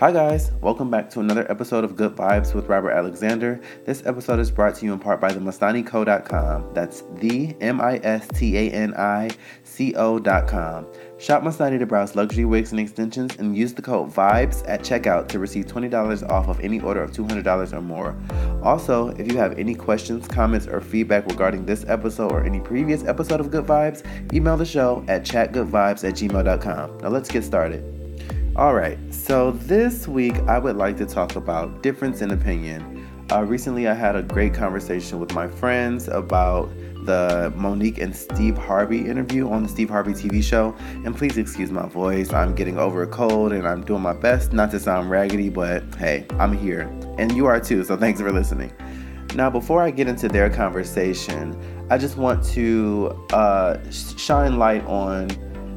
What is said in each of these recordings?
Hi, guys. Welcome back to another episode of Good Vibes with Robert Alexander. This episode is brought to you in part by the MastaniCo.com. That's the M I S T A N I C O.com. Shop Mastani to browse luxury wigs and extensions and use the code VIBES at checkout to receive $20 off of any order of $200 or more. Also, if you have any questions, comments, or feedback regarding this episode or any previous episode of Good Vibes, email the show at chatgoodvibes at gmail.com. Now, let's get started. All right, so this week I would like to talk about difference in opinion. Uh, recently, I had a great conversation with my friends about the Mo'Nique and Steve Harvey interview on the Steve Harvey TV show. And please excuse my voice, I'm getting over a cold and I'm doing my best not to sound raggedy, but hey, I'm here. And you are too, so thanks for listening. Now, before I get into their conversation, I just want to uh, shine light on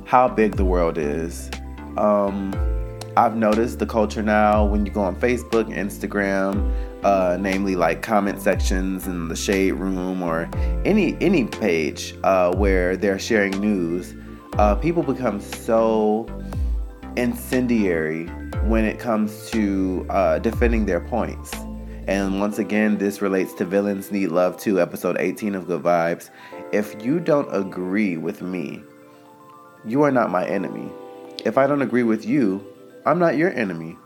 how big the world is. Um, I've noticed the culture now when you go on Facebook, Instagram, uh, namely like comment sections in the shade room or any any page uh, where they're sharing news, uh, people become so incendiary when it comes to uh, defending their points. And once again, this relates to Villains Need Love 2, episode 18 of Good Vibes. If you don't agree with me, you are not my enemy. If I don't agree with you, I'm not your enemy.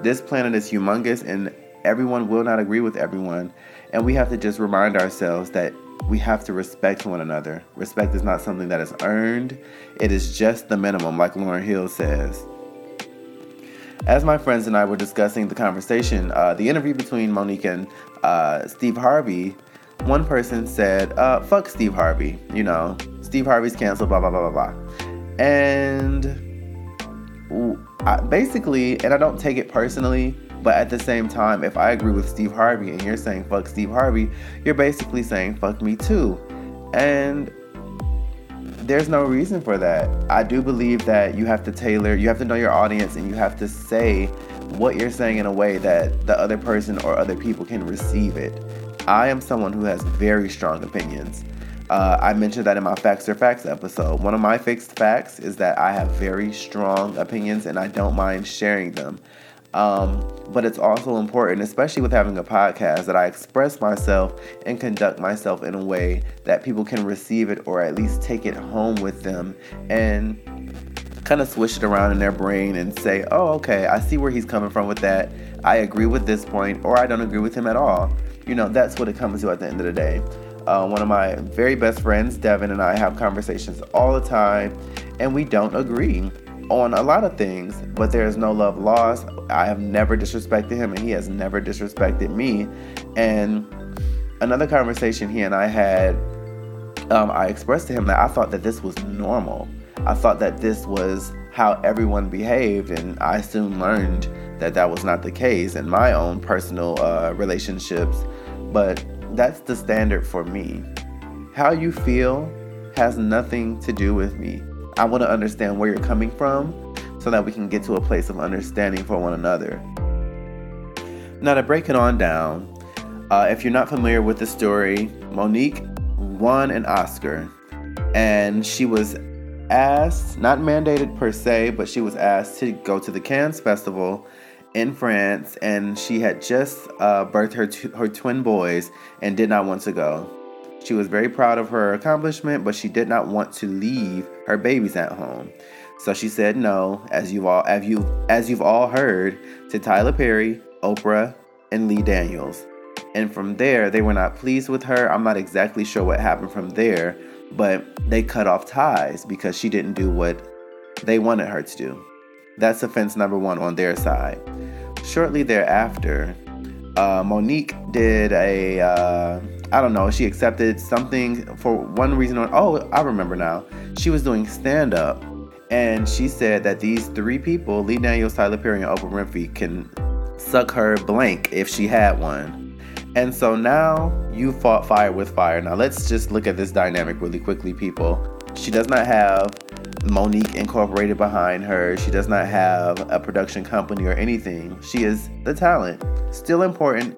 This planet is humongous and everyone will not agree with everyone. And we have to just remind ourselves that we have to respect one another. Respect is not something that is earned, it is just the minimum, like Lauryn Hill says. As my friends and I were discussing the conversation, uh, the interview between Mo'Nique and uh, Steve Harvey, one person said, uh, fuck Steve Harvey. You know, Steve Harvey's canceled, blah, blah, blah, blah, blah. And I, basically, and I don't take it personally, but at the same time, if I agree with Steve Harvey and you're saying fuck Steve Harvey, you're basically saying fuck me too. And there's no reason for that. I do believe that you have to tailor, you have to know your audience, and you have to say what you're saying in a way that the other person or other people can receive it. I am someone who has very strong opinions. Uh, I mentioned that in my Facts or Facts episode. One of my fixed facts is that I have very strong opinions and I don't mind sharing them. Um, but it's also important, especially with having a podcast, that I express myself and conduct myself in a way that people can receive it or at least take it home with them and kind of swish it around in their brain and say, oh, okay, I see where he's coming from with that. I agree with this point, or I don't agree with him at all. You know, that's what it comes to at the end of the day. Uh, one of my very best friends, Devin, and I have conversations all the time, and we don't agree on a lot of things, but there is no love lost. I have never disrespected him, and he has never disrespected me. And another conversation he and I had, um, I expressed to him that I thought that this was normal. I thought that this was how everyone behaved, and I soon learned that that was not the case in my own personal uh, relationships. But that's the standard for me. How you feel has nothing to do with me. I want to understand where you're coming from so that we can get to a place of understanding for one another. Now, to break it on down, uh, if you're not familiar with the story, Mo'Nique won an Oscar and she was asked, not mandated per se, but she was asked to go to the Cannes Festival in France, and she had just uh, birthed her t- her twin boys and did not want to go. She was very proud of her accomplishment, but she did not want to leave her babies at home. So she said no, as you've all as you as you've all heard, to Tyler Perry, Oprah, and Lee Daniels. And from there, they were not pleased with her. I'm not exactly sure what happened from there, but they cut off ties because she didn't do what they wanted her to do. That's offense number one on their side. Shortly thereafter, uh, Mo'Nique did a uh, I don't know, she accepted something for one reason or oh, I remember now. She was doing stand up and she said that these three people, Lee Daniels, Tyler Perry, and Oprah Winfrey, can suck her blank if she had one. And so now you fought fire with fire. Now let's just look at this dynamic really quickly, people. She does not have Mo'Nique Incorporated behind her. She does not have a production company or anything. She is the talent. Still important,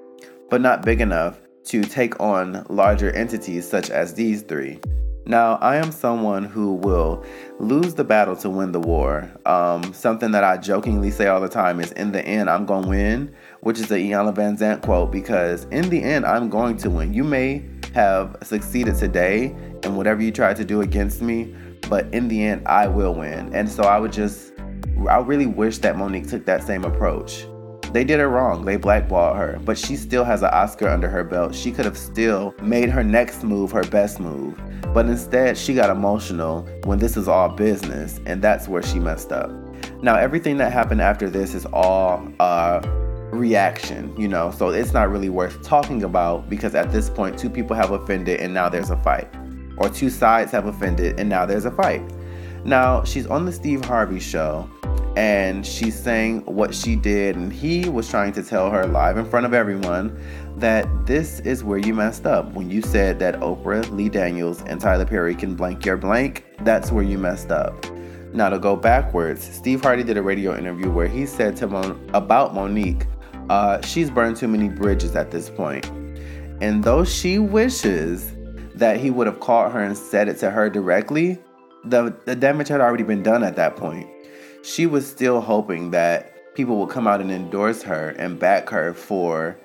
but not big enough to take on larger entities such as these three. Now, I am someone who will lose the battle to win the war. Um, something that I jokingly say all the time is, in the end, I'm going to win, which is the Iyanla Vanzant quote, because in the end, I'm going to win. You may have succeeded today in whatever you tried to do against me, but in the end, I will win. And so I would just, I really wish that Mo'Nique took that same approach. They did her wrong. They blackballed her, but she still has an Oscar under her belt. She could have still made her next move her best move. But instead, she got emotional when this is all business, and that's where she messed up. Now, everything that happened after this is all uh, reaction, you know, so it's not really worth talking about because at this point, two people have offended and now there's a fight, or two sides have offended and now there's a fight. Now, she's on the Steve Harvey show and she's saying what she did, and he was trying to tell her live in front of everyone that this is where you messed up. When you said that Oprah, Lee Daniels, and Tyler Perry can blank your blank, that's where you messed up. Now, to go backwards, Steve Harvey did a radio interview where he said to Mon- about Mo'Nique, uh, she's burned too many bridges at this point. And though she wishes that he would have called her and said it to her directly, the, the damage had already been done at that point. She was still hoping that people would come out and endorse her and back her for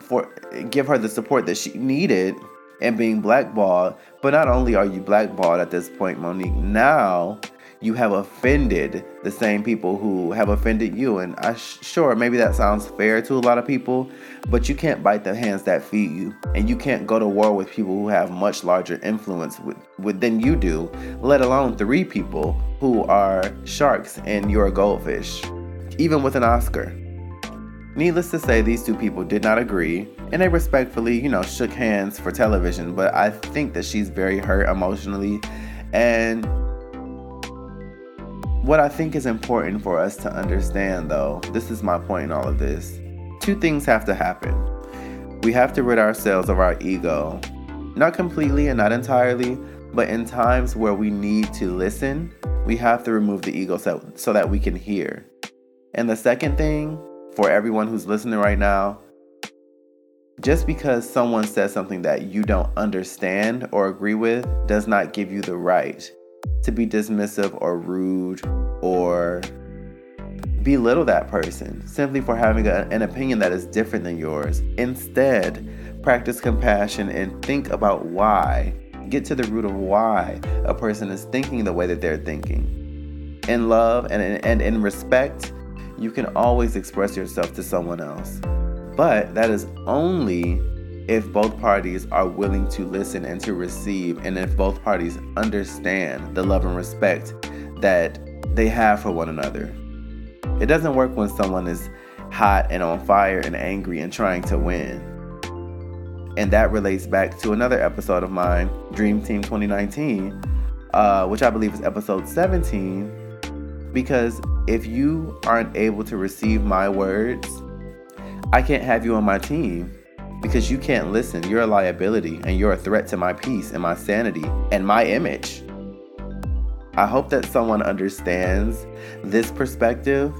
for give her the support that she needed and being blackballed. But not only are you blackballed at this point, Mo'Nique, now you have offended the same people who have offended you. And I sure maybe that sounds fair to a lot of people, but you can't bite the hands that feed you, and you can't go to war with people who have much larger influence with, with than you do. Let alone three people who are sharks and you're a goldfish, even with an Oscar. Needless to say, these two people did not agree, and they respectfully, you know, shook hands for television. But I think that she's very hurt emotionally, and what I think is important for us to understand, though, this is my point in all of this two things have to happen. We have to rid ourselves of our ego, not completely and not entirely, but in times where we need to listen, we have to remove the ego so, so that we can hear. And the second thing, for everyone who's listening right now, just because someone says something that you don't understand or agree with does not give you the right to be dismissive or rude or belittle that person simply for having a, an opinion that is different than yours. Instead, practice compassion and think about why. Get to the root of why a person is thinking the way that they're thinking. In love and in, and in respect, you can always express yourself to someone else. But that is only if both parties are willing to listen and to receive, and if both parties understand the love and respect that they have for one another. It doesn't work when someone is hot and on fire and angry and trying to win. And that relates back to another episode of mine, Dream Team 2019, uh, which I believe is episode 17. Because if you aren't able to receive my words, I can't have you on my team because you can't listen. You're a liability and you're a threat to my peace and my sanity and my image. I hope that someone understands this perspective.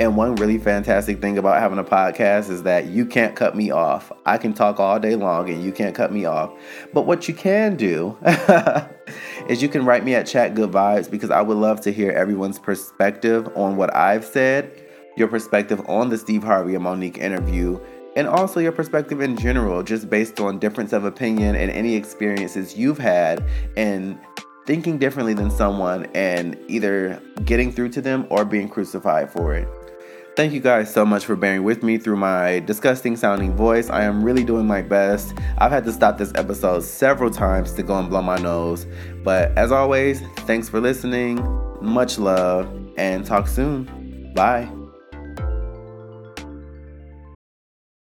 And one really fantastic thing about having a podcast is that you can't cut me off. I can talk all day long and you can't cut me off. But what you can do is you can write me at Chat Good Vibes because I would love to hear everyone's perspective on what I've said, your perspective on the Steve Harvey and Mo'Nique interview, and also your perspective in general, just based on difference of opinion and any experiences you've had in thinking differently than someone and either getting through to them or being crucified for it. Thank you guys so much for bearing with me through my disgusting sounding voice. I am really doing my best. I've had to stop this episode several times to go and blow my nose. But as always, thanks for listening. Much love and talk soon. Bye.